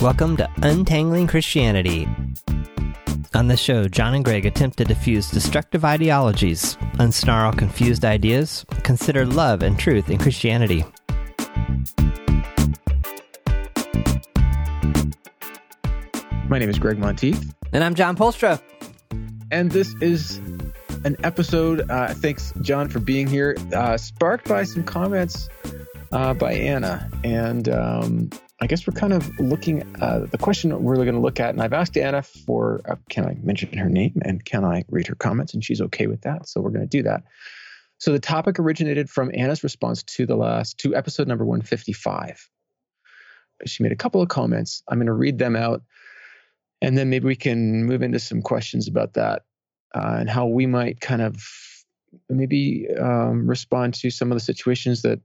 Welcome to Untangling Christianity. On this show, John and Gregg attempt to diffuse destructive ideologies, unsnarl confused ideas, consider love and truth in Christianity. My name is Gregg Monteith, And I'm John Polstra. and this is an episode. Uh, thanks, John, for being here. Uh, sparked by some comments uh, by Anna, and um, I guess we're kind of looking. Uh, the question we're going to look at, and I've asked Anna for uh, can I mention her name and can I read her comments, and she's okay with that. So we're going to do that. So the topic originated from Anna's response to the last to episode number 155. She made a couple of comments. I'm going to read them out, and then maybe we can move into some questions about that uh, and how we might kind of maybe um, respond to some of the situations that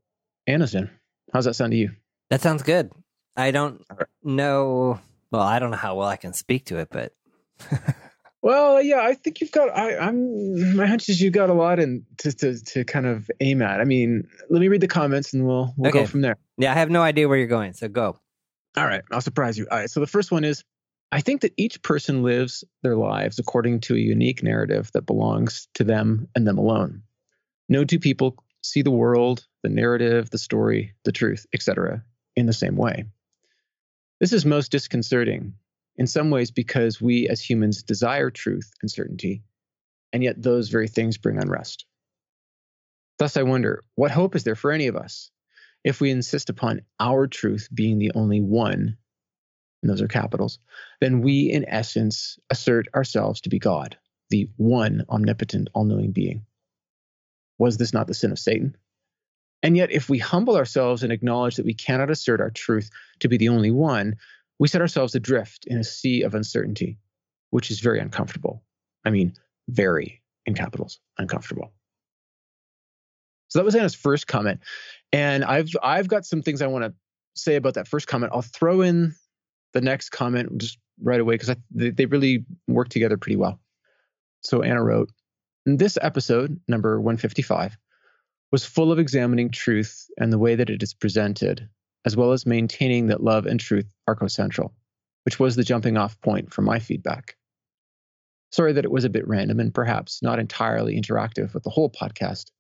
Anna's in. How's that sound to you? That sounds good. I don't know. Well, I don't know how well I can speak to it, but Well, yeah, I think you've got. I, I'm. My hunch is you've got a lot in to, to to kind of aim at. I mean, let me read the comments and we'll we'll Okay. go from there. yeah, I have no idea where you're going. So go. All right, I'll surprise you. All right, so the first one is I think that each person lives their lives according to a unique narrative that belongs to them and them alone. No two people see the world, the narrative, the story, the truth, etc., in the same way. This is most disconcerting in some ways because we as humans desire truth and certainty, and yet those very things bring unrest. Thus, I wonder what hope is there for any of us if we insist upon our truth being the only one, and those are capitals, then we in essence assert ourselves to be God, the one omnipotent, all knowing being. Was this not the sin of Satan? And yet, if we humble ourselves and acknowledge that we cannot assert our truth to be the only one, we set ourselves adrift in a sea of uncertainty, which is very uncomfortable. I mean, very, in capitals, uncomfortable. So that was Anna's first comment. And I've I've got some things I want to say about that first comment. I'll throw in the next comment just right away because they, they really work together pretty well. So Anna wrote, in this episode, number 155, was full of examining truth and the way that it is presented, as well as maintaining that love and truth are co-central, which was the jumping off point for my feedback. Sorry that it was a bit random and perhaps not entirely interactive with the whole podcast.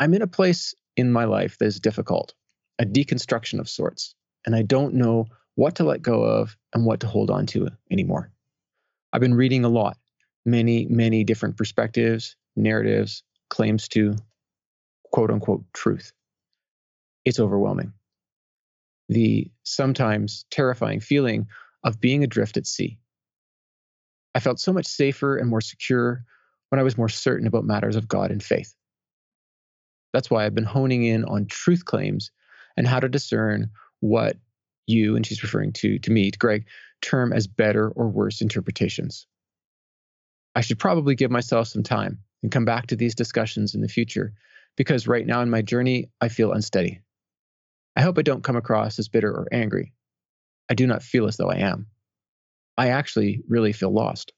I'm in a place in my life that is difficult, a deconstruction of sorts, and I don't know what to let go of and what to hold on to anymore. I've been reading a lot, many, many different perspectives, narratives, claims to quote unquote truth. It's overwhelming. The sometimes terrifying feeling of being adrift at sea. I felt so much safer and more secure when I was more certain about matters of God and faith. That's why I've been honing in on truth claims and how to discern what you, and she's referring to, to me, to Gregg, term as better or worse interpretations. I should probably give myself some time and come back to these discussions in the future because right now in my journey, I feel unsteady. I hope I don't come across as bitter or angry. I do not feel as though I am. I actually really feel lost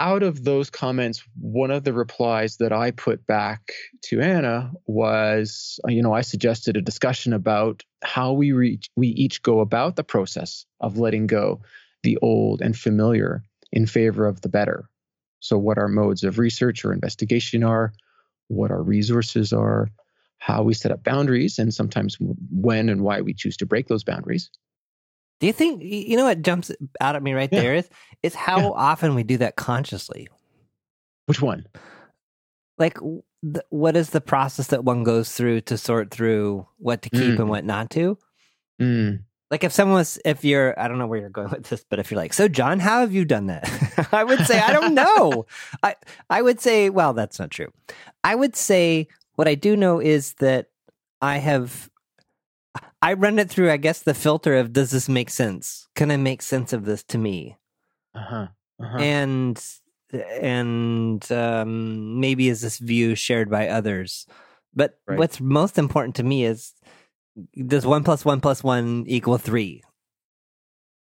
out of those comments, one of the replies that I put back to Anna was, uh, you know, I suggested a discussion about how we reach, we each go about the process of letting go the old and familiar in favor of the better. So, what our modes of research or investigation are, what our resources are, how we set up boundaries, and sometimes when and why we choose to break those boundaries. Do you think you know what jumps out at me right Yeah. there is is how Yeah. often we do that consciously? Which one? Like, th- what is the process that one goes through to sort through what to keep Mm. and what not to? Mm, Like, if someone was, if you're, I don't know where you're going with this, but if you're like, so John, how have you done that? I would say, I don't know. I I would say, well, that's not true. I would say what I do know is that I have. I run it through, I guess, the filter of does this make sense? Can I make sense of this to me? uh huh. Uh-huh. and and um, maybe is this view shared by others but Right. what's most important to me is does one plus one plus one equal three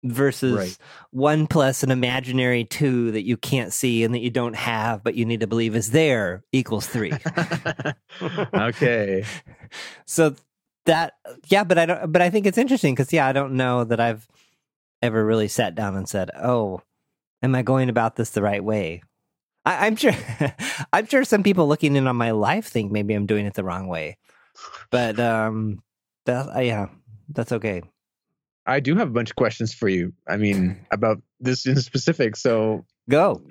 versus Right. one plus an imaginary two that you can't see and that you don't have but you need to believe is there equals three okay. so that yeah, but I don't. But I think it's interesting because yeah, I don't know that I've ever really sat down and said, "Oh, am I going about this the right way?" I, I'm sure. I'm sure some people looking in on my life think maybe I'm doing it the wrong way, but um, that uh, yeah, that's okay. I do have a bunch of questions for you. I mean, about this in specific. So Go.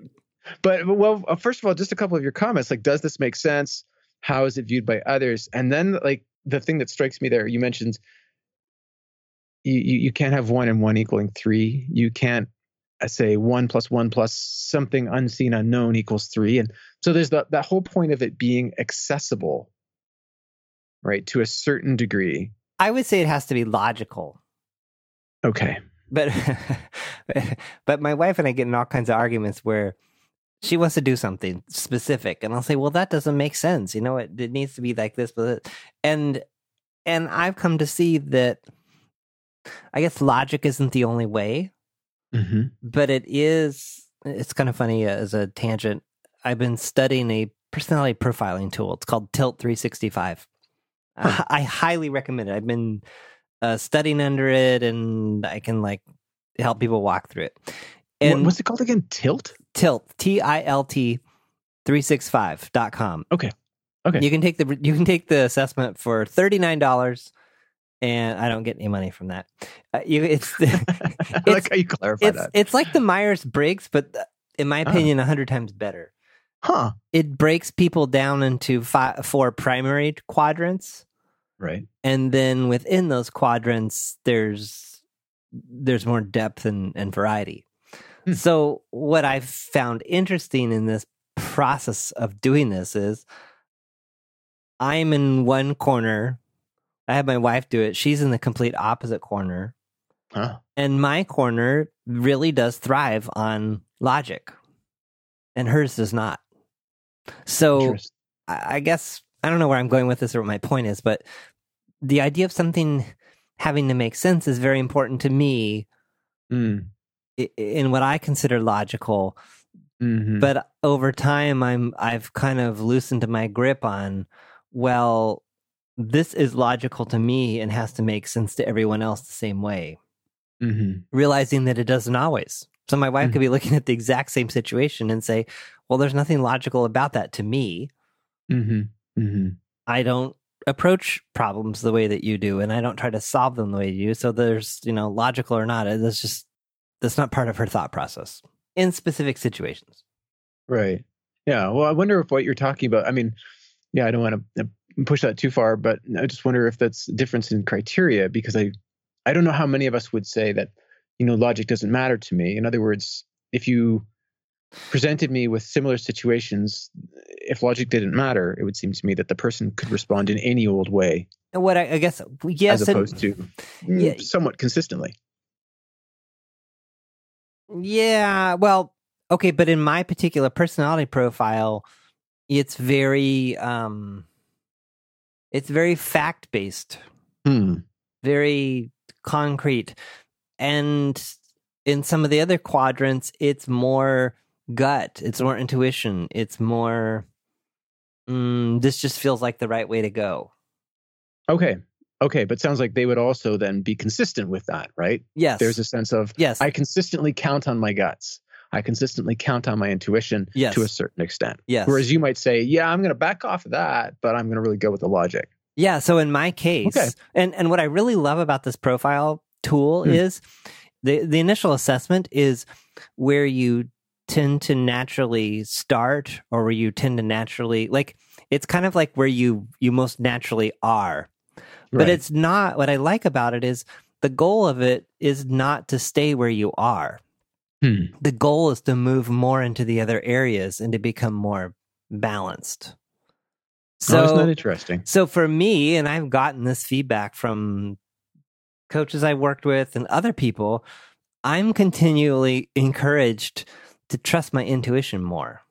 But well, uh, first of all, just a couple of your comments. Like, does this make sense? How is it viewed by others? And then, like, the thing that strikes me there, you mentioned you you, you can't have one and one equaling three. You can't uh, say one plus one plus something unseen unknown equals three. And so there's that that whole point of it being accessible, right, to a certain degree. I would say it has to be logical. Okay. But but my wife and I get in all kinds of arguments where she wants to do something specific and I'll say, "Well, that doesn't make sense. You know, it, it needs to be like this." But and and I've come to see that I guess logic isn't the only way, Mm-hmm. but it is it's kind of funny uh, as a tangent. I've been studying a personality profiling tool. It's called Tilt 365. I, I highly recommend it. I've been uh, studying under it and I can like help people walk through it. And what's it called again? Tilt. Tilt, T I L T 365.com. Okay. Okay. You can take the you can take the assessment for $39 and I don't get any money from that. Uh, you it's I like how you clarify it's that. it's like the Myers Briggs, but uh, in my Oh. opinion, a hundred times better. Huh. It breaks people down into five, four primary quadrants, Right. and then within those quadrants, there's there's more depth and, and variety. Hmm. So, what I've found interesting in this process of doing this is, I'm in one corner. I have my wife do it. She's in the complete opposite corner Huh. and my corner really does thrive on logic and hers does not so i guess i don't know where i'm going with this or what my point is but the idea of something having to make sense is very important to me Mm. in what i consider logical Mhm. but over time i'm i've kind of loosened my grip on well this is logical to me and has to make sense to everyone else the same way Mhm. realizing that it doesn't always. So my wife Mhm. could be looking at the exact same situation and say, "Well, there's nothing logical about that to me. Mhm. Mhm. I don't approach problems the way that you do, and I don't try to solve them the way you do. So there's, you know, logical or not, that's just that's not part of her thought process in specific situations. Right. Yeah. Well, I wonder if what you're talking about. I mean, yeah, I don't want to push that too far, but I just wonder if that's a difference in criteria because I, I don't know how many of us would say that, you know, logic doesn't matter to me. In other words, if you presented me with similar situations, if logic didn't matter, it would seem to me that the person could respond in any old way, what I, I guess, yes, as and- opposed to mm, Yeah. somewhat consistently. Yeah, well, okay, but in my particular personality profile, it's very um it's very fact-based, Hmm. very concrete. And in some of the other quadrants, it's more gut, it's more intuition, it's more mm, this just feels like the right way to go. Okay. Okay. But sounds like they would also then be consistent with that, right? Yes. There's a sense of yes. I consistently count on my guts. I consistently count on my intuition yes. to a certain extent. yes. Whereas you might say, yeah, I'm going to back off of that, but I'm going to really go with the logic. Yeah. So in my case, Okay. and and what I really love about this profile tool Hmm. is the the initial assessment is where you tend to naturally start, or where you tend to naturally like. It's kind of like where you you most naturally are, but Right. it's not. What I like about it is the goal of it is not to stay where you are. Hmm. The goal is to move more into the other areas and to become more balanced. oh, isn't So that interesting? so for me, and I've gotten this feedback from coaches I worked with and other people, I'm continually encouraged to trust my intuition more.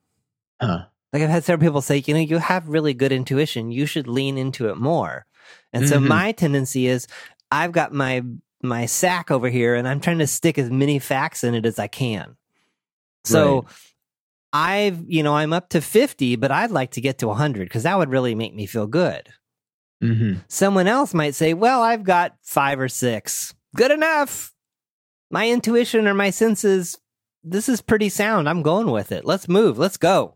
Huh. Like I've had several people say, you know, you have really good intuition. You should lean into it more. And so Mhm. my tendency is I've got my my sack over here and I'm trying to stick as many facts in it as I can. So I've, you know, I'm up to 50, but I'd like to get to 100 because that would really make me feel good. Mm-hmm. Someone else might say, well, I've got five or six. Good enough. My intuition or my senses, this is pretty sound. I'm going with it. Let's move. Let's go.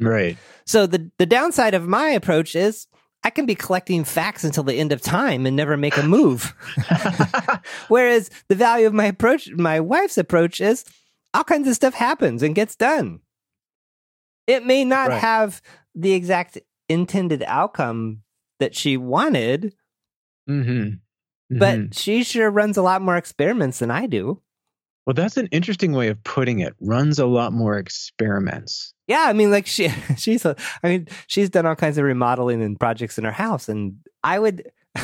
Right. So the the downside of my approach is I can be collecting facts until the end of time and never make a move. Whereas the value of my approach, my wife's approach is all kinds of stuff happens and gets done. It may not Right. have the exact intended outcome that she wanted, mm-hmm. but Mhm. she sure runs a lot more experiments than I do. well, that's an interesting way of putting it. Runs a lot more experiments. Yeah, I mean, like she, she's, a, I mean, she's done all kinds of remodeling and projects in her house, and I would,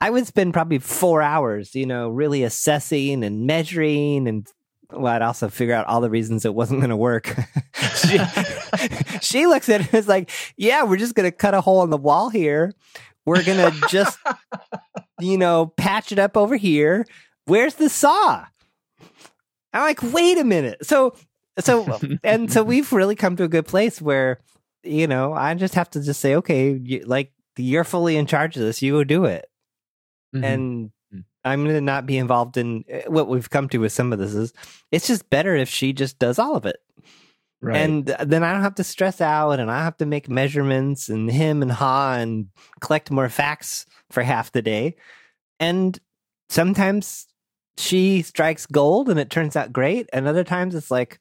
I would spend probably four hours, you know, really assessing and measuring, and well, I'd also figure out all the reasons it wasn't going to work. she, she looks at it as like, yeah, we're just going to cut a hole in the wall here. We're going to just, you know, patch it up over here. Where's the saw? I'm like, wait a minute. So so and so we've really come to a good place where you know i just have to just say okay you, like you're fully in charge of this you go do it Mhm. and. I'm going to not be involved in eh, what we've come to with some of this is it's just better if she just does all of it right. and then i don't have to stress out and i have to make measurements and him and ha and collect more facts for half the day and sometimes she strikes gold and it turns out great and other times it's like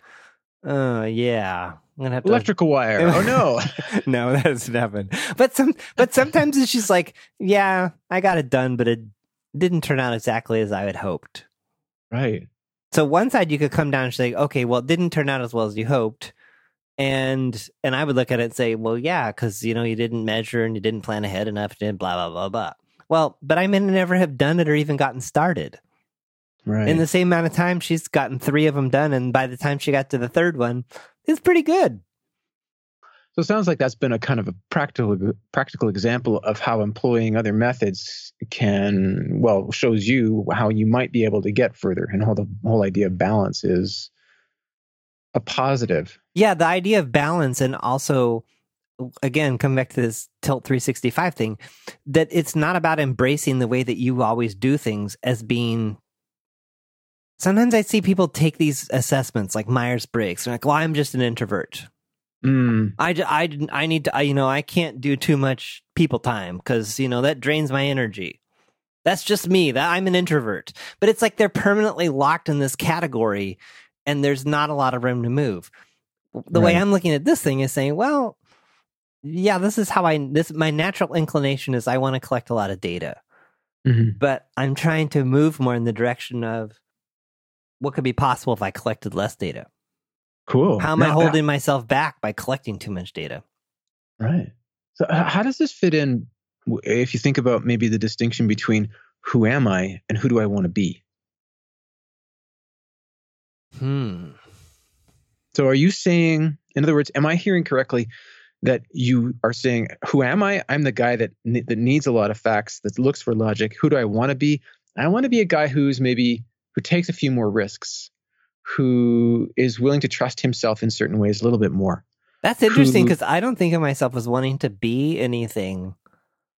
oh yeah i'm gonna have to electrical wire. oh no. no, that doesn't happen. But some, but sometimes it's just like, yeah, I got it done, but it didn't turn out exactly as I had hoped. right. So one side you could come down and say, okay, well, it didn't turn out as well as you hoped, and and I would look at it and say, well, yeah, because you know you didn't measure and you didn't plan ahead enough, and blah blah blah blah. Well, but I may never have done it or even gotten started. Right. In the same amount of time, she's gotten three of them done, and by the time she got to the third one, it's pretty good. So it sounds like that's been a kind of a practical practical example of how employing other methods can well shows you how you might be able to get further. And how the whole idea of balance is a positive. Yeah, the idea of balance and also again come back to this tilt 365 thing that it's not about embracing the way that you always do things as being sometimes i see people take these assessments like myers-briggs. They're like well i'm just an introvert Mm, I, I, I need to I, you know i can't do too much people time because you know that drains my energy. That's just me that i'm an introvert. But it's like they're permanently locked in this category and there's not a lot of room to move. The way i'm looking at this thing is saying well yeah this is how i this my natural inclination is i want to collect a lot of data. Mhm. but i'm trying to move more in the direction of what could be possible if i collected less data Cool. how am i Now, holding myself back by collecting too much data Right. So how does this fit in if you think about maybe the distinction between who am I and who do I want to be? hmm So are you saying, in other words, am I hearing correctly that you are saying, who am I? I'm the guy that that needs a lot of facts, that looks for logic. Who do I want to be? I want to be a guy who's maybe who takes a few more risks, who is willing to trust himself in certain ways a little bit more. That's interesting because I don't think of myself as wanting to be anything.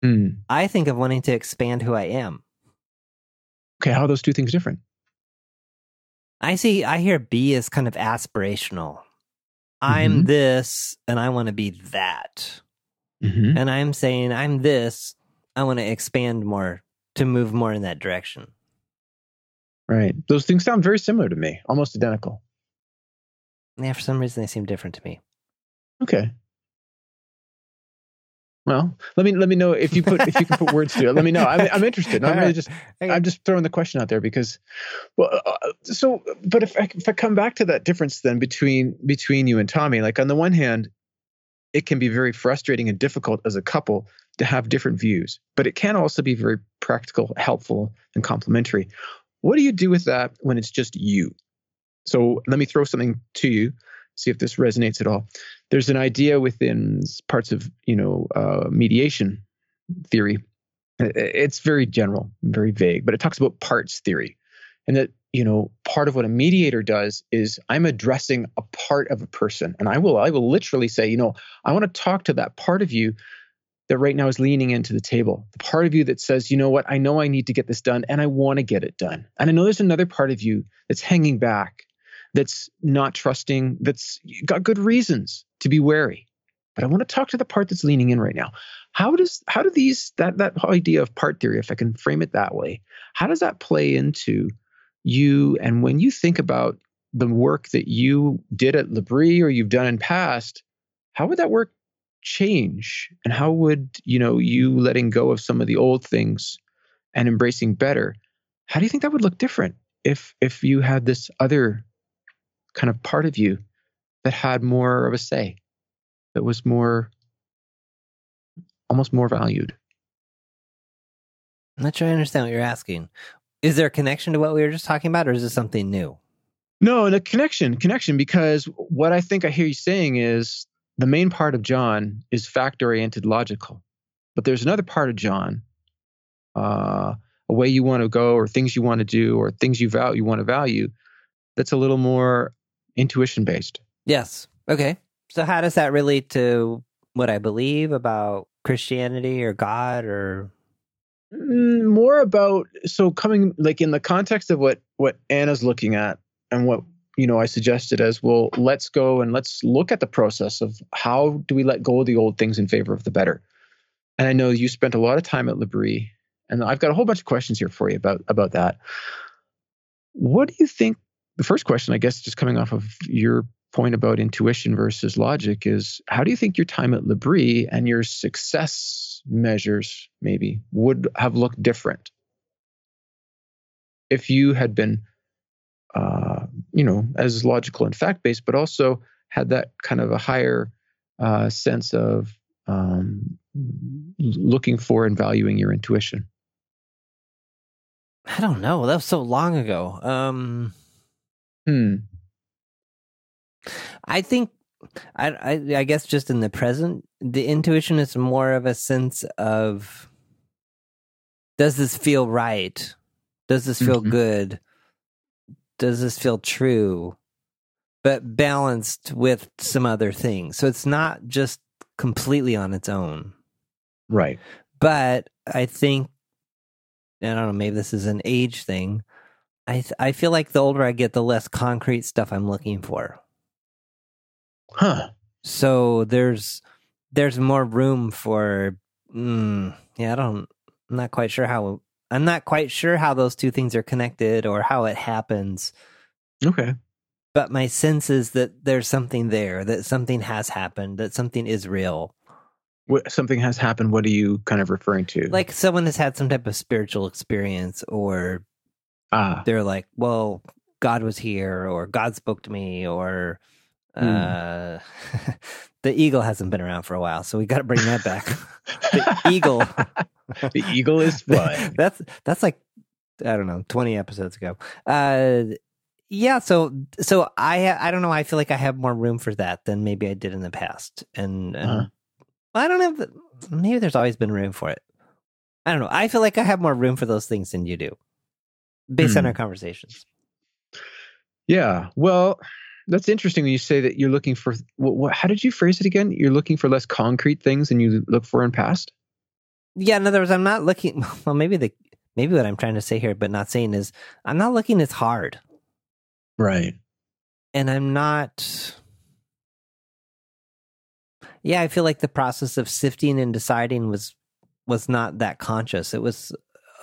Hmm. I think of wanting to expand who I am. Okay, how are those two things different? I see, I hear be as kind of aspirational. I'm Mhm. this and I want to be that. Mm-hmm. And I'm saying I'm this, I want to expand more to move more in that direction. Right. Those things sound very similar to me, almost identical. Yeah, for some reason they seem different to me. Okay. Well, let me let me know if you put if you can put words to it. Let me know. I'm I'm interested. I'm really just I'm just throwing the question out there because, well, uh, so but if I, if I come back to that difference then between between you and Tommy, like on the one hand, it can be very frustrating and difficult as a couple to have different views, but it can also be very practical, helpful, and complementary. What do you do with that when it's just you? So let me throw something to you, see if this resonates at all. There's an idea within parts of you know uh, mediation theory it's very general, very vague, but it talks about parts theory. And that, you know, part of what a mediator does is I'm addressing a part of a person. And I will, I will literally say, you know, I want to talk to that part of you that right now is leaning into the table. The part of you that says, you know what, I know I need to get this done and I want to get it done. And I know there's another part of you that's hanging back, that's not trusting, that's got good reasons to be wary. But I want to talk to the part that's leaning in right now. How does how do these that that idea of part theory, if I can frame it that way, how does that play into you and when you think about the work that you did at L'Abri or you've done in past, how would that work change? And how would you know you letting go of some of the old things and embracing better how do you think that would look different if if you had this other kind of part of you that had more of a say that was more almost more valued? I'm not sure i understand what you're asking. Is there a connection to what we were just talking about or is this something new? No the connection connection because what i think i hear you saying is the main part of John is fact oriented logical. But there's another part of John, uh, a way you want to go, or things you want to do, or things you value, you want to value, that's a little more intuition based. Yes. Okay. So how does that relate to what I believe about Christianity or God or mm, more about so coming like in the context of what what Anna's looking at and what you know, I suggested as well, let's go and let's look at the process of how do we let go of the old things in favor of the better. And I know you spent a lot of time at L'Abri, and I've got a whole bunch of questions here for you about about that. What do you think? The first question, I guess, just coming off of your point about intuition versus logic, is how do you think your time at L'Abri and your success measures maybe would have looked different if you had been uh, you know, as logical and fact based, but also had that kind of a higher uh, sense of um, looking for and valuing your intuition? I don't know. That was so long ago. Um, hmm. I think, I, I, I guess, just in the present, the intuition is more of a sense of does this feel right? Does this feel mm-hmm. good? Does this feel true, but balanced with some other things. So it's not just completely on its own. Right. But I think, I don't know, maybe this is an age thing. I th- I feel like the older I get, the less concrete stuff I'm looking for. Huh. So there's there's more room for. Mm, yeah, I don't. I'm not quite sure how I'm not quite sure how those two things are connected or how it happens. Okay. But my sense is that there's something there, that something has happened, that something is real. What, something has happened. What are you kind of referring to? Like someone has had some type of spiritual experience, or ah. they're like, well, God was here, or God spoke to me, or mm. uh, the eagle hasn't been around for a while, so we got to bring that back. the eagle the eagle is flying. that's that's like I don't know, twenty episodes ago. Uh, yeah. So so I I don't know. I feel like I have more room for that than maybe I did in the past, and, and uh-huh. I don't know. Maybe there's always been room for it. I don't know. I feel like I have more room for those things than you do, based hmm. on our conversations. Yeah. Well, that's interesting when you say that you're looking for. What, what, how did you phrase it again? You're looking for less concrete things than you look for in past yeah, in other words, I'm not looking. Well, maybe the maybe what I'm trying to say here, but not saying is I'm not looking as hard, right? And I'm not. Yeah, I feel like the process of sifting and deciding was was not that conscious. It was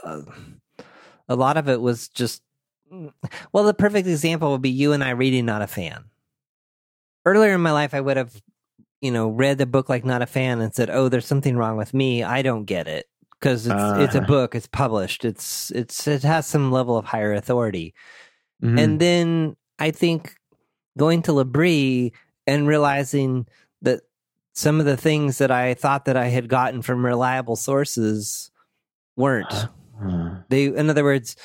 uh, a lot of it was just. Well, the perfect example would be you and I reading Not a Fan. Earlier in my life, I would have you know, read the book like not a fan and said, "Oh, there's something wrong with me. I don't get it." Because it's uh. it's a book, it's published, it's it's it has some level of higher authority. Mm-hmm. And then I think going to L'Abri and realizing that some of the things that I thought that I had gotten from reliable sources weren't. Uh. They, in other words,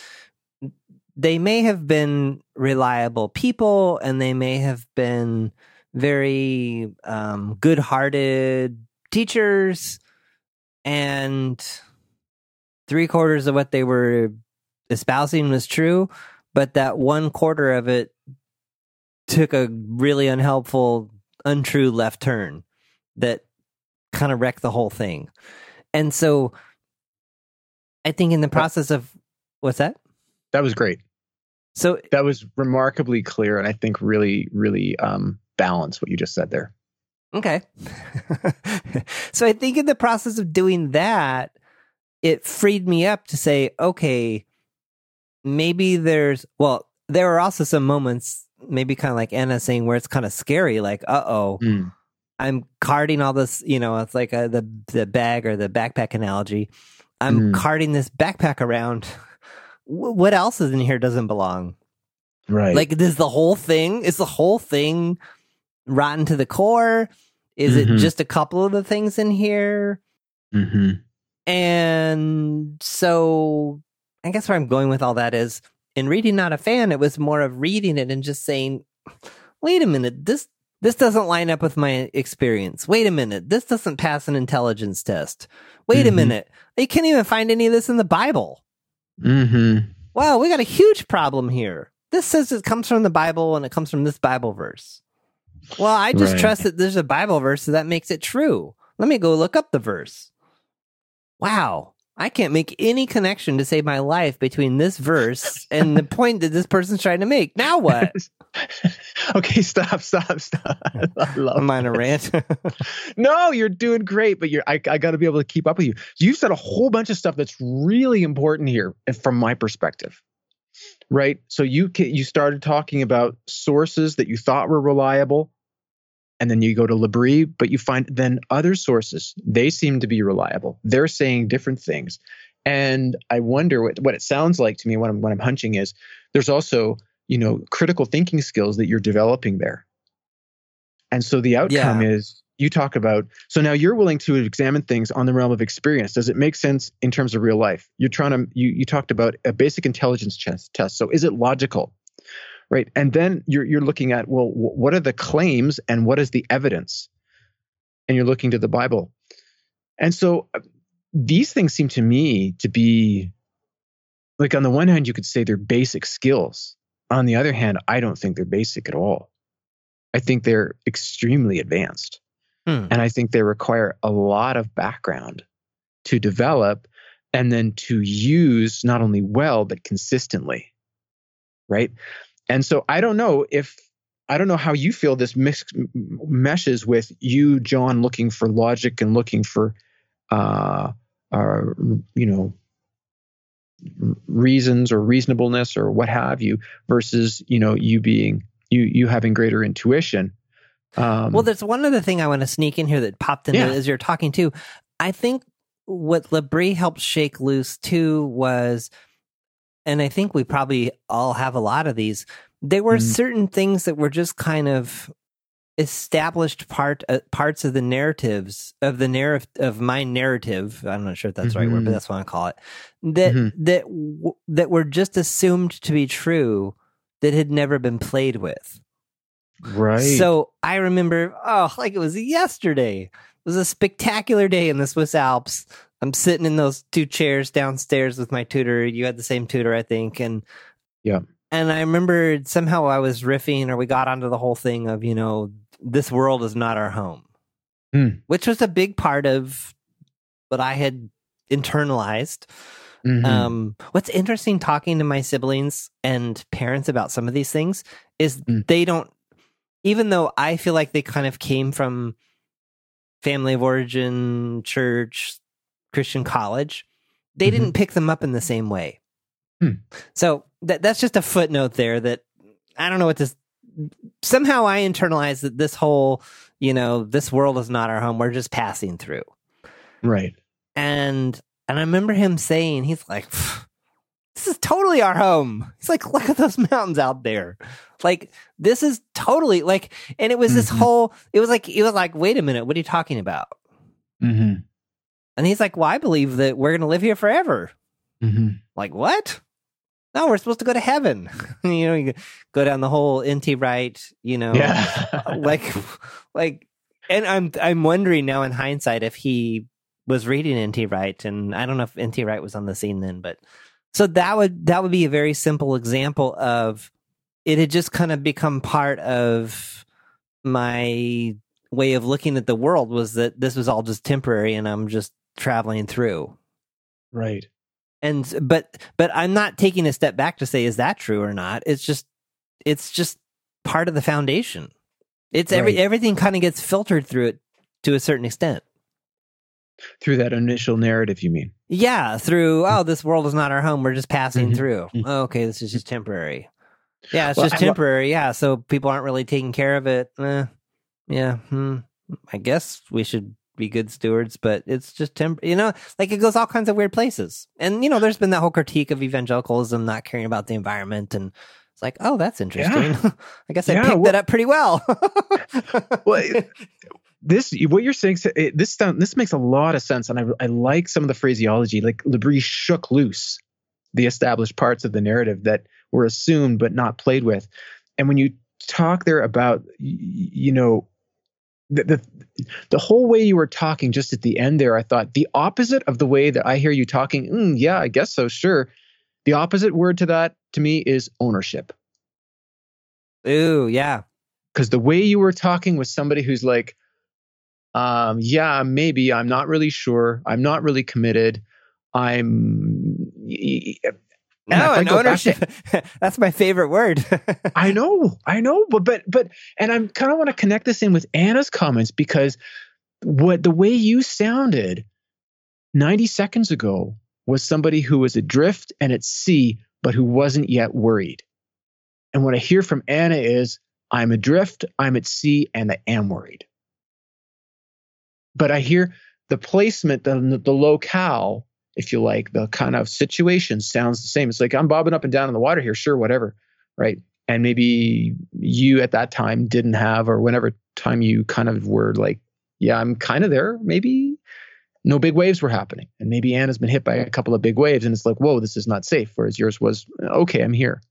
they may have been reliable people, and they may have been very um, good hearted teachers, and three quarters of what they were espousing was true, but that one quarter of it took a really unhelpful, untrue left turn that kind of wrecked the whole thing. And so I think in the process of what's that? That was great. So that was remarkably clear and I think really, really um, balanced what you just said there. Okay. so I think in the process of doing that, it freed me up to say, okay, maybe there's, well, there are also some moments, maybe kind of like Anna saying, where it's kind of scary, like, uh oh, mm. I'm carting all this, you know, it's like a, the, the bag or the backpack analogy. I'm mm. carting this backpack around. What else is in here doesn't belong? Right. Like, is the whole thing, is the whole thing rotten to the core? Is mm-hmm. it just a couple of the things in here? Mm-hmm. And so I guess where I'm going with all that is in reading Not a Fan, it was more of reading it and just saying, wait a minute, this this doesn't line up with my experience. Wait a minute, this doesn't pass an intelligence test. Wait mm-hmm. a minute, you can't even find any of this in the Bible. Mm-hmm. Wow, we got a huge problem here. This says it comes from the Bible and it comes from this Bible verse. Well, I just right. trust that there's a Bible verse so that makes it true. Let me go look up the verse. Wow. I can't make any connection to save my life between this verse and the point that this person's trying to make. Now what? okay, stop, stop, stop. I love Am I a rant? no, you're doing great, but you're I, I got to be able to keep up with you. You've said a whole bunch of stuff that's really important here, from my perspective right? So you you started talking about sources that you thought were reliable, and then you go to L'Abri, but you find then other sources they seem to be reliable. They're saying different things, and I wonder what what it sounds like to me when I'm when I'm hunching is there's also you know critical thinking skills that you're developing there, and so the outcome yeah. is you talk about so now you're willing to examine things on the realm of experience. Does it make sense in terms of real life? You're trying to you, you talked about a basic intelligence test, test. So is it logical right and then you're you're looking at well what are the claims and what is the evidence and you're looking to the bible and so uh, these things seem to me to be like on the one hand you could say they're basic skills on the other hand i don't think they're basic at all i think they're extremely advanced Hmm. And I think they require a lot of background to develop and then to use not only well, but consistently. Right. And so I don't know if, I don't know how you feel this mix, meshes with you, John, looking for logic and looking for, uh, uh, you know, reasons or reasonableness or what have you versus, you know, you being, you, you having greater intuition um, well, there's one other thing I want to sneak in here that popped in yeah. as you're talking too. I think what L'Abri helped shake loose too was, and I think we probably all have a lot of these. There were mm-hmm. certain things that were just kind of established part uh, parts of the narratives of the narrative of my narrative. I'm not sure if that's mm-hmm. the right word, but mm-hmm. that's what I call it. That mm-hmm. that w- that were just assumed to be true that had never been played with. Right. So I remember, oh, like it was yesterday. It was a spectacular day in the Swiss Alps. I'm sitting in those two chairs downstairs with my tutor. You had the same tutor, I think, and yeah. And I remember somehow I was riffing, or we got onto the whole thing of you know this world is not our home, mm. which was a big part of what I had internalized. Mm-hmm. Um, what's interesting talking to my siblings and parents about some of these things is mm. they don't even though I feel like they kind of came from family of origin, church, Christian college, they mm-hmm. didn't pick them up in the same way. Hmm. So that that's just a footnote there that I don't know what this somehow I internalized that this whole, you know, this world is not our home. We're just passing through. Right. And and I remember him saying, he's like, this is totally our home. He's like, look at those mountains out there. Like this is totally like, and it was mm-hmm. this whole. It was like it was like, wait a minute, what are you talking about? Mm-hmm. And he's like, well, I believe that we're going to live here forever. Mm-hmm. Like what? No, we're supposed to go to heaven. you know, you go down the whole NT Wright, You know, yeah. like, like, and I'm I'm wondering now in hindsight if he was reading N.T. Wright, and I don't know if N.T. Wright was on the scene then, but so that would that would be a very simple example of it had just kind of become part of my way of looking at the world was that this was all just temporary and I'm just traveling through. Right. And but but I'm not taking a step back to say is that true or not. It's just it's just part of the foundation. It's every Right. everything kind of gets filtered through it to a certain extent. Through that initial narrative, you mean? Yeah, through oh, this world is not our home. We're just passing Mhm. through. Mhm. Oh, okay, this is just temporary. Yeah, it's Well, just temporary. Yeah, so people aren't really taking care of it. Eh, yeah, hmm. I guess we should be good stewards, but it's just temp. You know, like it goes all kinds of weird places. And you know, there's been that whole critique of evangelicalism not caring about the environment, and it's like, oh, that's interesting. I guess I Yeah, picked well- that up pretty well. Well, this what you're saying it, this sound, this makes a lot of sense and I, I like some of the phraseology like L'Abri shook loose the established parts of the narrative that were assumed but not played with and when you talk there about you know the, the the whole way you were talking just at the end there I thought the opposite of the way that I hear you talking mm, yeah I guess so sure the opposite word to that to me is ownership Ooh, yeah. because the way you were talking was somebody who's like um yeah maybe i'm not really sure i'm not really committed i'm No, I and to- ownership. that's my favorite word. i know i know but but but and i'm kind of want to connect this in with anna's comments because what the way you sounded 90 seconds ago was somebody who was adrift and at sea but who wasn't yet worried and what i hear from anna is i'm adrift i'm at sea and i am worried but I hear the placement, the, the locale, if you like, the kind of situation sounds the same. It's like I'm bobbing up and down in the water here, sure, whatever, right? And maybe you at that time didn't have, or whenever time you kind of were like, yeah, I'm kind of there. Maybe no big waves were happening, and maybe Anna's been hit by a couple of big waves, and it's like, whoa, this is not safe. Whereas yours was, okay, I'm here.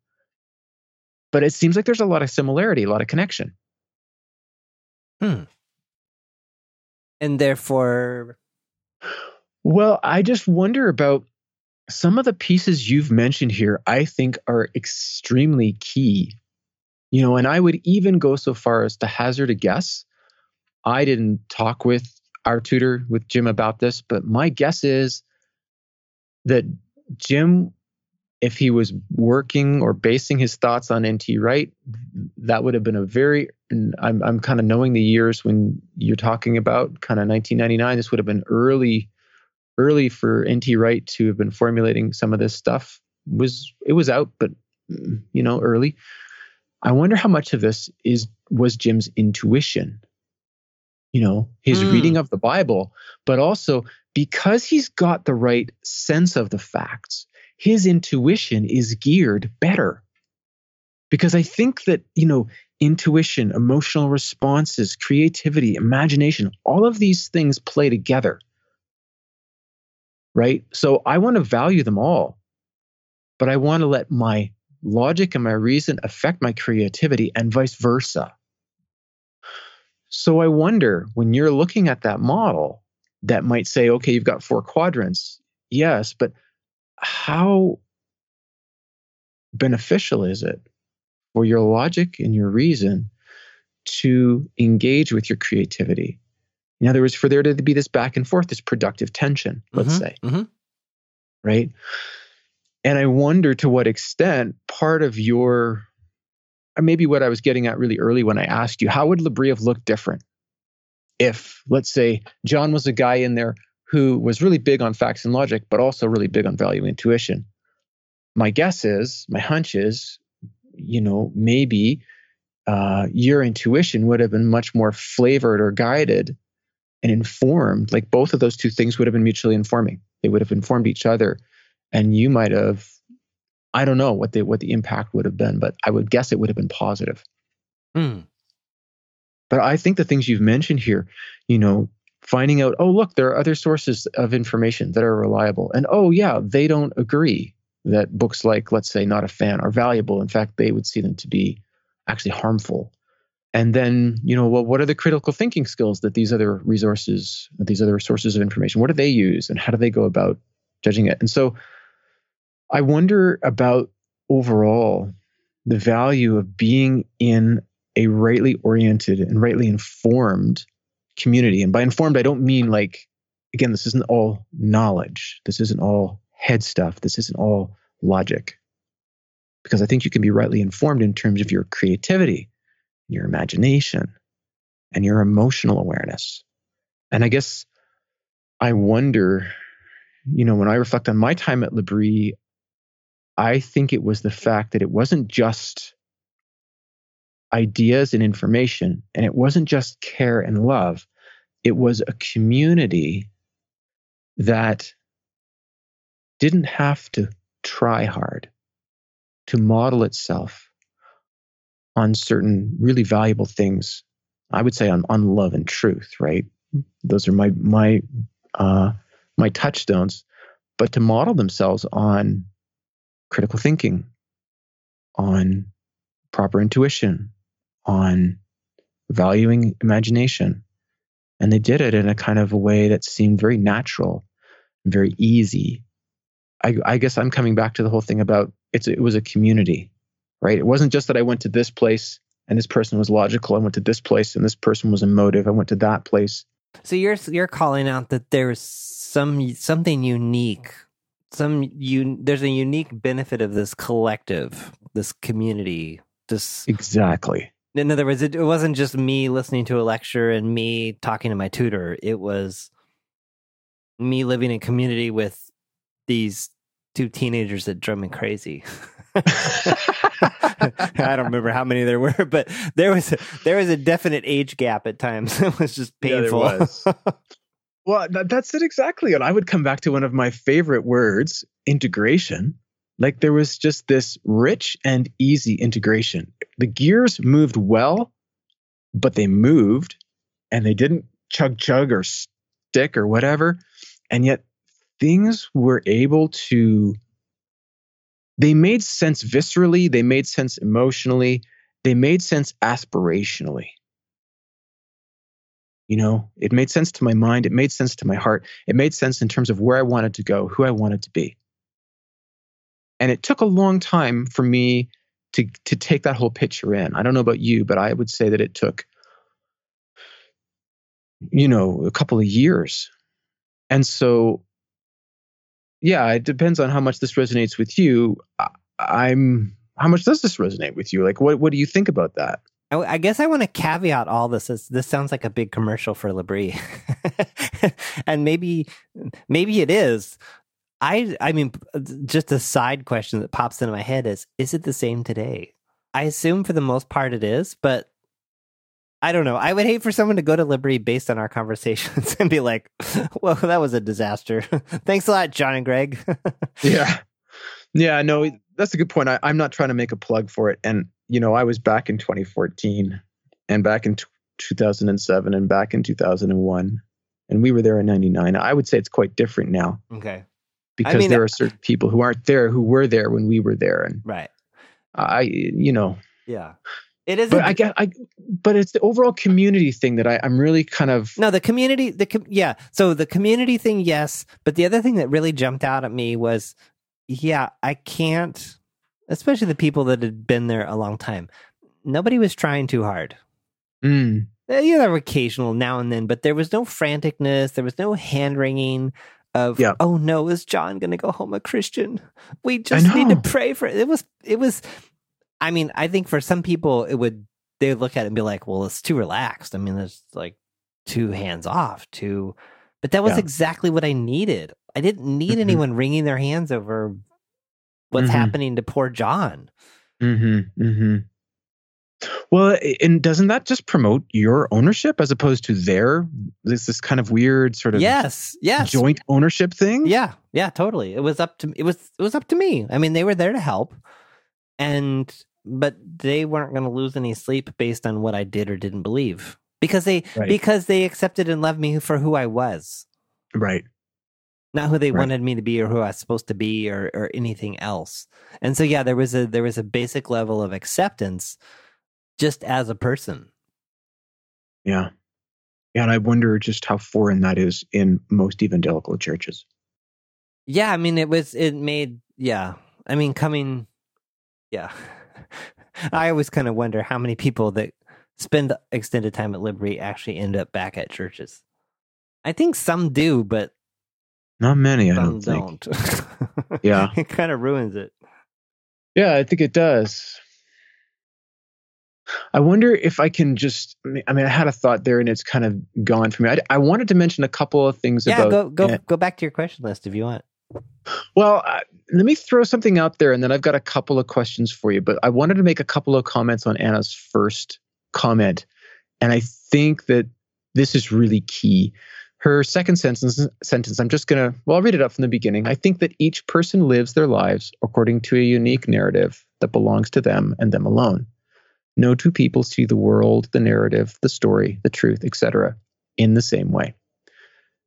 But it seems like there's a lot of similarity, a lot of connection. Hmm. And therefore, Well, I just wonder about some of the pieces you've mentioned here, I think are extremely key. You know, and I would even go so far as to hazard a guess. I didn't talk with our tutor, with Jim, about this, but my guess is that Jim, if he was working or basing his thoughts on NT Wright, that would have been a very, I'm, I'm kind of knowing the years when you're talking about kind of 1999, this would have been early early for NT Wright to have been formulating some of this stuff was it was out, but mm, you know, early. I wonder how much of this is was Jim's intuition. You know, his Hmm. reading of the Bible, but also because he's got the right sense of the facts, his intuition is geared better. Because I think that, you know, intuition, emotional responses, creativity, imagination, all of these things play together right? So I want to value them all, but I want to let my logic and my reason affect my creativity and vice versa. So I wonder when you're looking at that model that might say, okay, you've got four quadrants. Yes, but how beneficial is it for your logic and your reason to engage with your creativity? In other words, for there to be this back and forth, this productive tension, let's Mhm, say, mhm. right? And I wonder to what extent part of your, or maybe what I was getting at really early when I asked you, how would L'Abri have looked different if, let's say, John was a guy in there who was really big on facts and logic, but also really big on value intuition? My guess is, my hunch is, you know, maybe uh, your intuition would have been much more flavored or guided and informed. Like both of those two things would have been mutually informing. They would have informed each other, and you might have. I don't know what the what the impact would have been, but I would guess it would have been positive. Hmm. But I think the things you've mentioned here, you know, finding out, oh, look, there are other sources of information that are reliable. And oh, yeah, they don't agree that books like, let's say, Not a Fan are valuable. In fact, they would see them to be actually harmful. And then, you know, well, what are the critical thinking skills that these other resources, these other sources of information, what do they use and how do they go about judging it? And so I wonder about overall the value of being in a rightly oriented and rightly informed community. And by informed, I don't mean like, again, this isn't all knowledge. This isn't all head stuff. This isn't all logic. Because I think you can be rightly informed in terms of your creativity, your imagination, and your emotional awareness. And I guess I wonder, you know, when I reflect on my time at L'Abri, I think it was the fact that it wasn't just ideas and information, and it wasn't just care and love. It was a community that didn't have to try hard to model itself on certain really valuable things. I would say on, on love and truth, right? Those are my my uh, my touchstones. But to model themselves on critical thinking, on proper intuition, on valuing imagination. And they did it in a kind of a way that seemed very natural, very easy. I, I guess I'm coming back to the whole thing about it's it was a community, right? It wasn't just that I went to this place and this person was logical. I went to this place and this person was emotive. I went to that place. So you're you're calling out that there's some something unique, some you there's a unique benefit of this collective, this community, this exactly. In other words, it, it wasn't just me listening to a lecture and me talking to my tutor. It was me living in community with these two teenagers that drove me crazy. I don't remember how many there were, but there was a, there was a definite age gap at times. it was just painful. Yeah, was. well, that's it exactly. And I would come back to one of my favorite words, integration. Like there was just this rich and easy integration. The gears moved well, but they moved and they didn't chug chug or stick or whatever. And yet things were able to they made sense viscerally, they made sense emotionally, they made sense aspirationally. You know, it made sense to my mind, it made sense to my heart, it made sense in terms of where I wanted to go, who I wanted to be. And it took a long time for me to to take that whole picture in. I don't know about you, but I would say that it took you know, a couple of years. And so yeah, it depends on how much this resonates with you. I'm how much does this resonate with you? Like, what what do you think about that? I, guess I want to caveat all this as this sounds like a big commercial for L'Abri, and maybe maybe it is. I I mean, uh, just a side question that pops into my head is: Is it the same today? I assume for the most part it is, but I don't know. I would hate for someone to go to L'Abri based on our conversations and be like, well, that was a disaster. Thanks a lot, John and Gregg. yeah. Yeah, no, that's a good point. I, am not trying to make a plug for it. And, you know, I was back in 2014 and back in t- 2007 and back in 2001. And we were there in 99. I would say it's quite different now. Okay. Because I mean, there uh, are certain people who aren't there who were there when we were there. And right. I, you know. Yeah. It is, but I get, I, but it's the overall community thing that I, I'm really kind of no the community, the yeah. So the community thing, yes, but the other thing that really jumped out at me was, yeah, I can't, especially the people that had been there a long time. Nobody was trying too hard. Mm. Yeah, there were occasional now and then, but there was no franticness. There was no hand wringing of oh no, is John going to go home a Christian? We just need to pray for it. It was it was I mean, I think for some people it would they would look at it and be like, well, it's too relaxed. I mean, it's like too hands off, too. But that was yeah. exactly what I needed. I didn't need mm-hmm. anyone wringing their hands over what's mm-hmm. happening to poor John. Mm-hmm. Mm-hmm. Well, and doesn't that just promote your ownership as opposed to their this this kind of weird sort of yes, yes joint ownership thing? Yeah, yeah, totally. It was up to it was it was up to me. I mean, they were there to help, and but they weren't going to lose any sleep based on what I did or didn't believe because they right. because they accepted and loved me for who I was. Right. Not who they right. wanted me to be or who I was supposed to be or or anything else. And so yeah, there was a there was a basic level of acceptance just as a person. Yeah. Yeah, and I wonder just how foreign that is in most evangelical churches. Yeah, I mean it was it made yeah. I mean coming yeah. I always kind of wonder how many people that spend extended time at L'Abri actually end up back at churches. I think some do, but not many. I don't think. don't. Yeah. it kind of ruins it. Yeah, I think it does. I wonder if I can just. I mean, I had a thought there, and it's kind of gone from me. I, I wanted to mention a couple of things Yeah, about. go go go back to your question list if you want. Well, uh, let me throw something out there, and then I've got a couple of questions for you. But I wanted to make a couple of comments on Anna's first comment, and I think that this is really key. Her second sentence, sentence I'm just gonna. Well, I'll read it up from the beginning. I think that each person lives their lives according to a unique narrative that belongs to them and them alone. No two people see the world, the narrative, the story, the truth, etc., in the same way.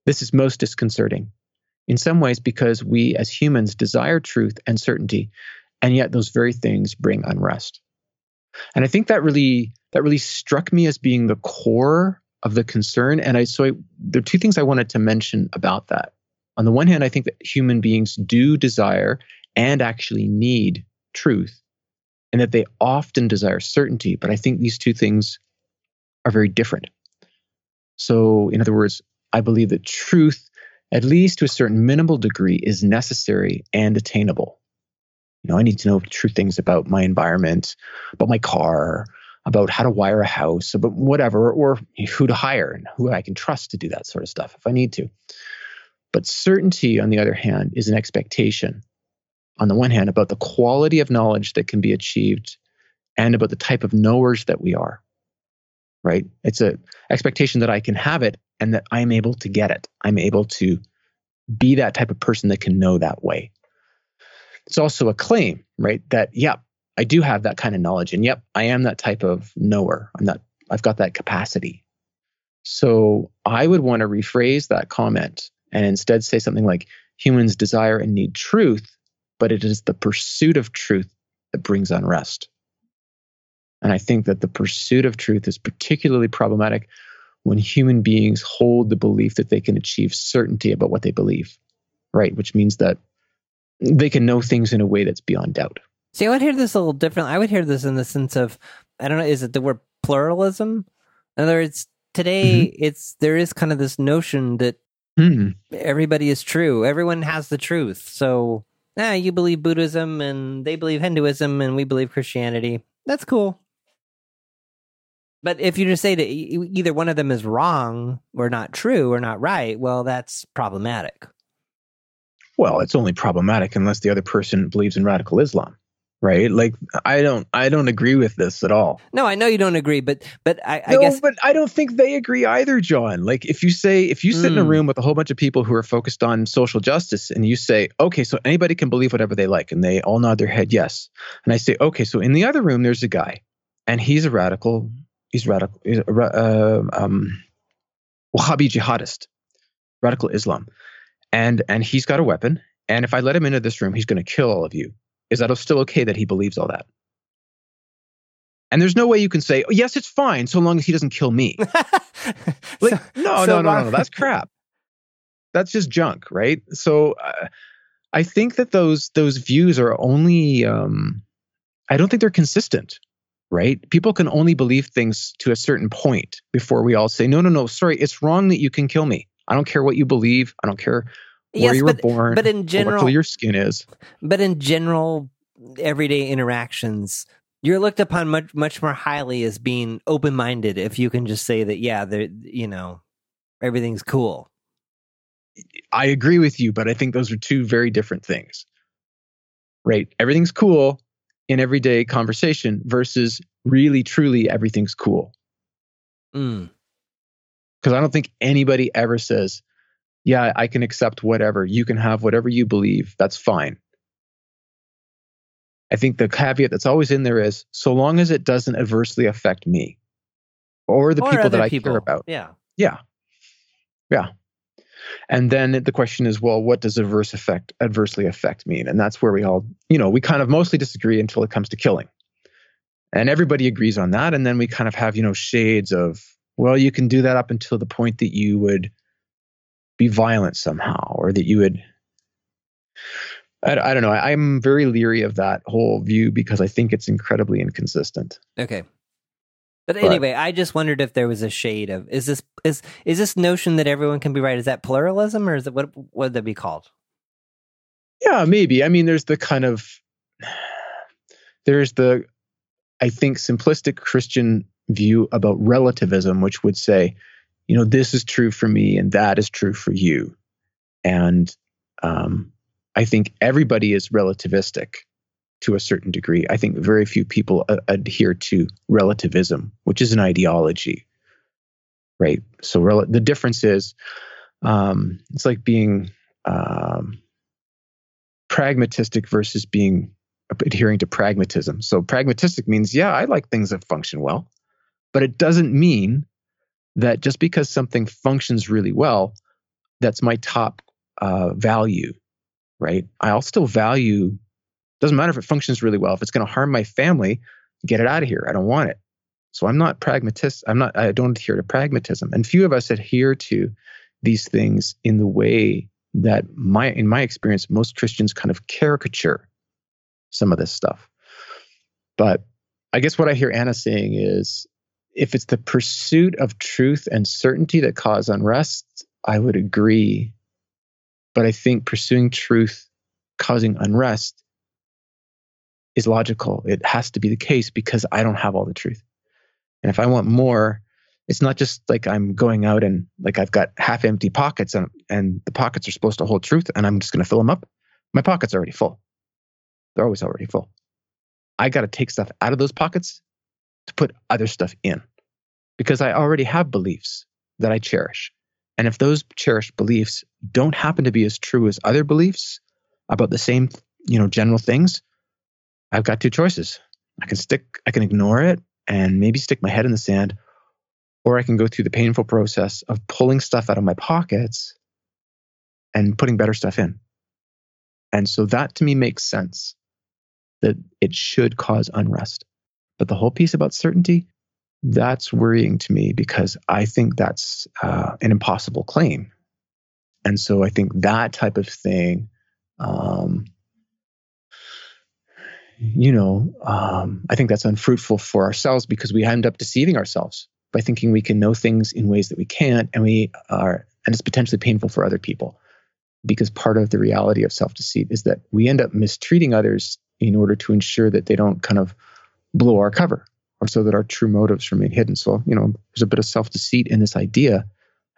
This is most disconcerting in some ways because we as humans desire truth and certainty and yet those very things bring unrest. And i think that really that really struck me as being the core of the concern and i so I, there are two things i wanted to mention about that. On the one hand i think that human beings do desire and actually need truth and that they often desire certainty but i think these two things are very different. So in other words i believe that truth at least to a certain minimal degree, is necessary and attainable. You know, I need to know true things about my environment, about my car, about how to wire a house, about whatever, or who to hire and who I can trust to do that sort of stuff if I need to. But certainty, on the other hand, is an expectation, on the one hand, about the quality of knowledge that can be achieved and about the type of knowers that we are. Right? It's an expectation that I can have it and that I'm able to get it. I'm able to be that type of person that can know that way. It's also a claim, right? That, yep, I do have that kind of knowledge. And yep, I am that type of knower. I'm not, I've got that capacity. So I would want to rephrase that comment and instead say something like humans desire and need truth, but it is the pursuit of truth that brings unrest. And I think that the pursuit of truth is particularly problematic when human beings hold the belief that they can achieve certainty about what they believe, right? Which means that they can know things in a way that's beyond doubt. See, I would hear this a little different. I would hear this in the sense of, I don't know, is it the word pluralism? In other words, today it's there is kind of this notion that Hmm. everybody is true. Everyone has the truth. So, ah, you believe Buddhism and they believe Hinduism and we believe Christianity. That's cool. But if you just say that either one of them is wrong or not true or not right, well, that's problematic. Well, it's only problematic unless the other person believes in radical Islam, right? Like I don't, I don't agree with this at all. No, I know you don't agree, but but I, I no, guess but I don't think they agree either, John. Like if you say, if you sit in a Hmm. room with a whole bunch of people who are focused on social justice, and you say, okay, so anybody can believe whatever they like, and they all nod their head yes, and I say, okay, so in the other room there's a guy, and he's a radical, he's radical, he's uh, um, Wahhabi jihadist, radical Islam, and and he's got a weapon, and if I let him into this room, he's going to kill all of you. Is that still okay that he believes all that? And there's no way you can say, oh, yes, it's fine so long as he doesn't kill me. Like, So- no, so no, no, no, no. That's crap. That's just junk, right? So uh, I think that those those views are only. Um, I don't think they're consistent, right? People can only believe things to a certain point before we all say, no, no, no, sorry, it's wrong that you can kill me. I don't care what you believe. I don't care where yes, you were but, born. but in general, what your skin is. but in general everyday interactions you're looked upon much much more highly as being open-minded if you can just say that yeah there you know everything's cool I agree with you, but I think those are two very different things. Right? Everything's cool in everyday conversation versus really, truly everything's cool. mm. Because I don't think anybody ever says, yeah, I can accept whatever. You can have whatever you believe. That's fine. I think the caveat that's always in there is so long as it doesn't adversely affect me or the Or people that I people. care about. yeah Yeah. Yeah. And then the question is, well, what does adverse effect adversely affect mean? And that's where we all, you know, we kind of mostly disagree until it comes to killing. And everybody agrees on that. And then we kind of have, you know, shades of, well, you can do that up until the point that you would be violent somehow or that you would I, I don't know. I, I'm very leery of that whole view because I think it's incredibly inconsistent. okay But anyway, I just wondered if there was a shade of is this is is this notion that everyone can be right? Is that pluralism, or is it what what would that be called? Yeah, maybe. I mean, there's the kind of there's the I think simplistic Christian view about relativism, which would say, you know, this is true for me and that is true for you, and um, I think everybody is relativistic to a certain degree. I think very few people uh, adhere to relativism, which is an ideology, right? So rel- the difference is um, it's like being um, pragmatistic versus being adhering to pragmatism. So pragmatistic means, yeah, I like things that function well, but it doesn't mean that just because something functions really well, that's my top uh, value, right? I'll still value doesn't matter if it functions really well. If it's going to harm my family, get it out of here. I don't want it. So I'm not pragmatist. I'm not. I don't adhere to pragmatism, and few of us adhere to these things in the way that my, in my experience, most Christians kind of caricature some of this stuff. But I guess what I hear Anna saying is, if it's the pursuit of truth and certainty that cause unrest, I would agree. But I think pursuing truth causing unrest is logical. It has to be the case because I don't have all the truth. And if I want more, it's not just like I'm going out and like I've got half empty pockets and, and the pockets are supposed to hold truth and I'm just going to fill them up. My pockets are already full. They're always already full. I got to take stuff out of those pockets to put other stuff in because I already have beliefs that I cherish. And if those cherished beliefs don't happen to be as true as other beliefs about the same, you know, general things, I've got two choices. I can stick, I can ignore it and maybe stick my head in the sand, or I can go through the painful process of pulling stuff out of my pockets and putting better stuff in. And so that to me makes sense that it should cause unrest. But the whole piece about certainty, that's worrying to me because I think that's uh, an impossible claim. And so I think that type of thing um, you know, um, I think that's unfruitful for ourselves because we end up deceiving ourselves by thinking we can know things in ways that we can't, and we are, and it's potentially painful for other people because part of the reality of self deceit is that we end up mistreating others in order to ensure that they don't kind of blow our cover or so that our true motives remain hidden. So, you know, there's a bit of self deceit in this idea,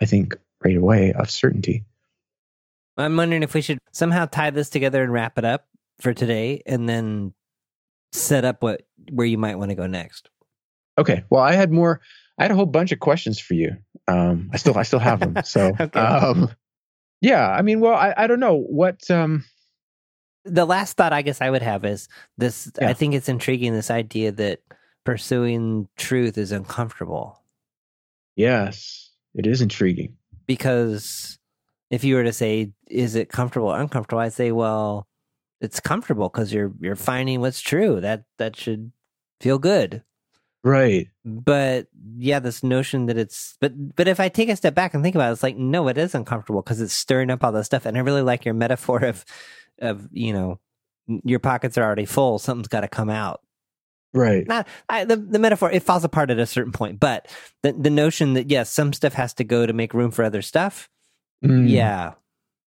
I think, right away of certainty. I'm wondering if we should somehow tie this together and wrap it up for today and then set up what where you might want to go next. Okay. Well, I had more. I had a whole bunch of questions for you. Um, I still I still have them. So, okay. um, yeah. I mean, well, I I don't know what. Um, the last thought I guess I would have is this. Yeah. I think it's intriguing this idea that pursuing truth is uncomfortable. Yes, it is intriguing because if you were to say, "Is it comfortable?" or uncomfortable, I'd say, "Well, it's comfortable because you're you're finding what's true. That that should feel good. Right. But yeah, this notion that it's but but if I take a step back and think about it, it's like no, it is uncomfortable because it's stirring up all this stuff. And I really like your metaphor of of you know your pockets are already full. Something's got to come out. Right. Not I, the the metaphor. It falls apart at a certain point, but the the notion that yes, some stuff has to go to make room for other stuff. Mm. Yeah.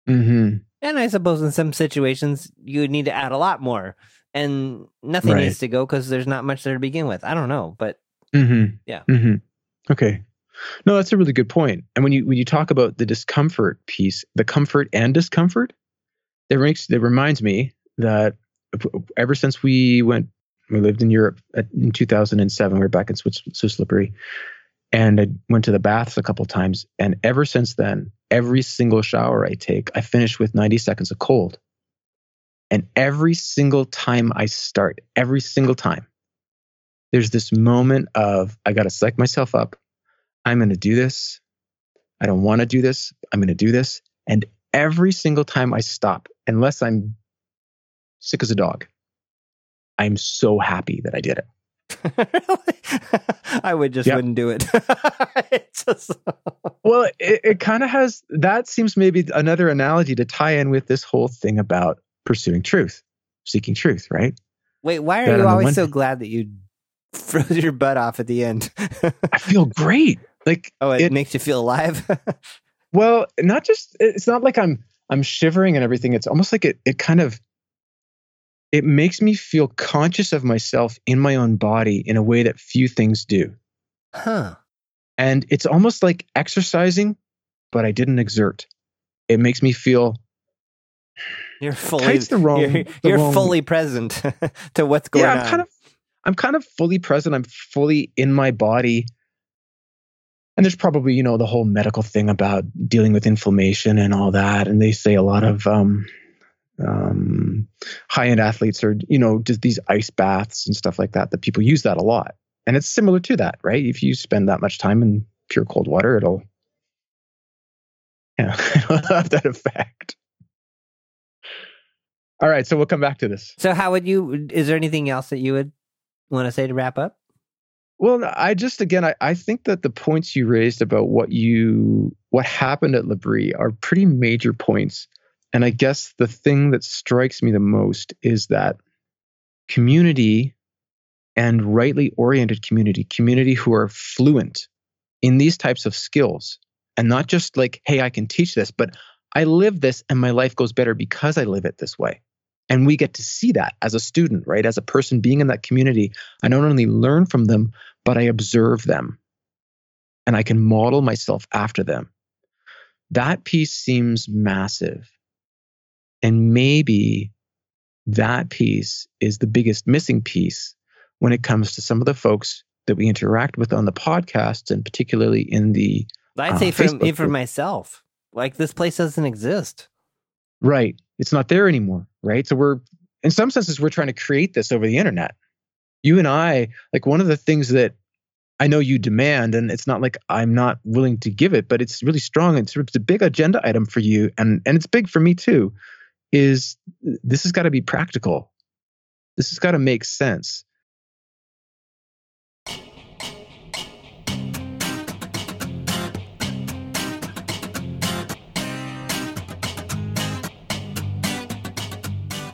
Hmm. And I suppose in some situations you would need to add a lot more, and nothing right. needs to go because there's not much there to begin with. I don't know, but mm-hmm. yeah. Mm-hmm. Okay. No, that's a really good point. And when you when you talk about the discomfort piece, the comfort and discomfort, it makes it reminds me that ever since we went, we lived in Europe in 2007. We were back in Swiss, Swiss L'Abri, and I went to the baths a couple times. And ever since then, every single shower I take, I finish with 90 seconds of cold. And every single time I start, every single time, there's this moment of I got to psych myself up. I'm going to do this. I don't want to do this. I'm going to do this. And every single time I stop, unless I'm sick as a dog, I'm so happy that I did it. I would just yep. wouldn't do it. just... well, it, it kind of has that seems maybe another analogy to tie in with this whole thing about pursuing truth, seeking truth, right? Wait, why are that you always so glad that you froze your butt off at the end. I feel great. Like oh, it, it makes you feel alive. well, not just it's not like I'm I'm shivering and everything. It's almost like it it kind of it makes me feel conscious of myself in my own body in a way that few things do. Huh. And it's almost like exercising, but I didn't exert. It makes me feel you're fully the wrong, you're, you're wrong, fully present to what's going yeah, I'm on. Kind of, I'm kind of fully present. I'm fully in my body. And there's probably, you know, the whole medical thing about dealing with inflammation and all that. And they say a lot of um, um, high-end athletes are, you know, just these ice baths and stuff like that. That people use that a lot, and it's similar to that, right? If you spend that much time in pure cold water, it'll, yeah, it'll have that effect. All right, so we'll come back to this. So, how would you? Is there anything else that you would want to say to wrap up? Well, I just again, I, I think that the points you raised about what you what happened at L'Abri are pretty major points, and I guess the thing that strikes me the most is that community and rightly oriented community, community who are fluent in these types of skills, and not just like, hey, I can teach this, but I live this and my life goes better because I live it this way. And we get to see that as a student, right? As a person being in that community, I not only learn from them, but I observe them and I can model myself after them. That piece seems massive. And maybe that piece is the biggest missing piece when it comes to some of the folks that we interact with on the podcast and particularly in the I'd say uh, for, even for myself. Like this place doesn't exist. Right. It's not there anymore. Right. So we're, in some senses, we're trying to create this over the internet. You and I, like one of the things that I know you demand, and it's not like I'm not willing to give it, but it's really strong. It's, it's a big agenda item for you, and and it's big for me too. Is this has got to be practical? This has got to make sense.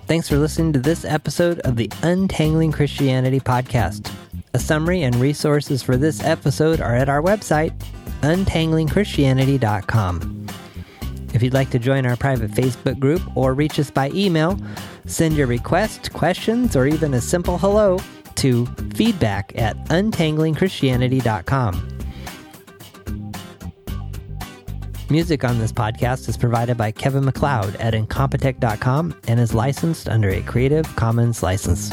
Thanks for listening to this episode of the Untangling Christianity podcast. A summary and resources for this episode are at our website, untanglingchristianity.com. If you'd like to join our private Facebook group or reach us by email, send your request, questions, or even a simple hello to feedback at untanglingchristianity.com. Music on this podcast is provided by Kevin MacLeod at Incompetech.com and is licensed under a Creative Commons license.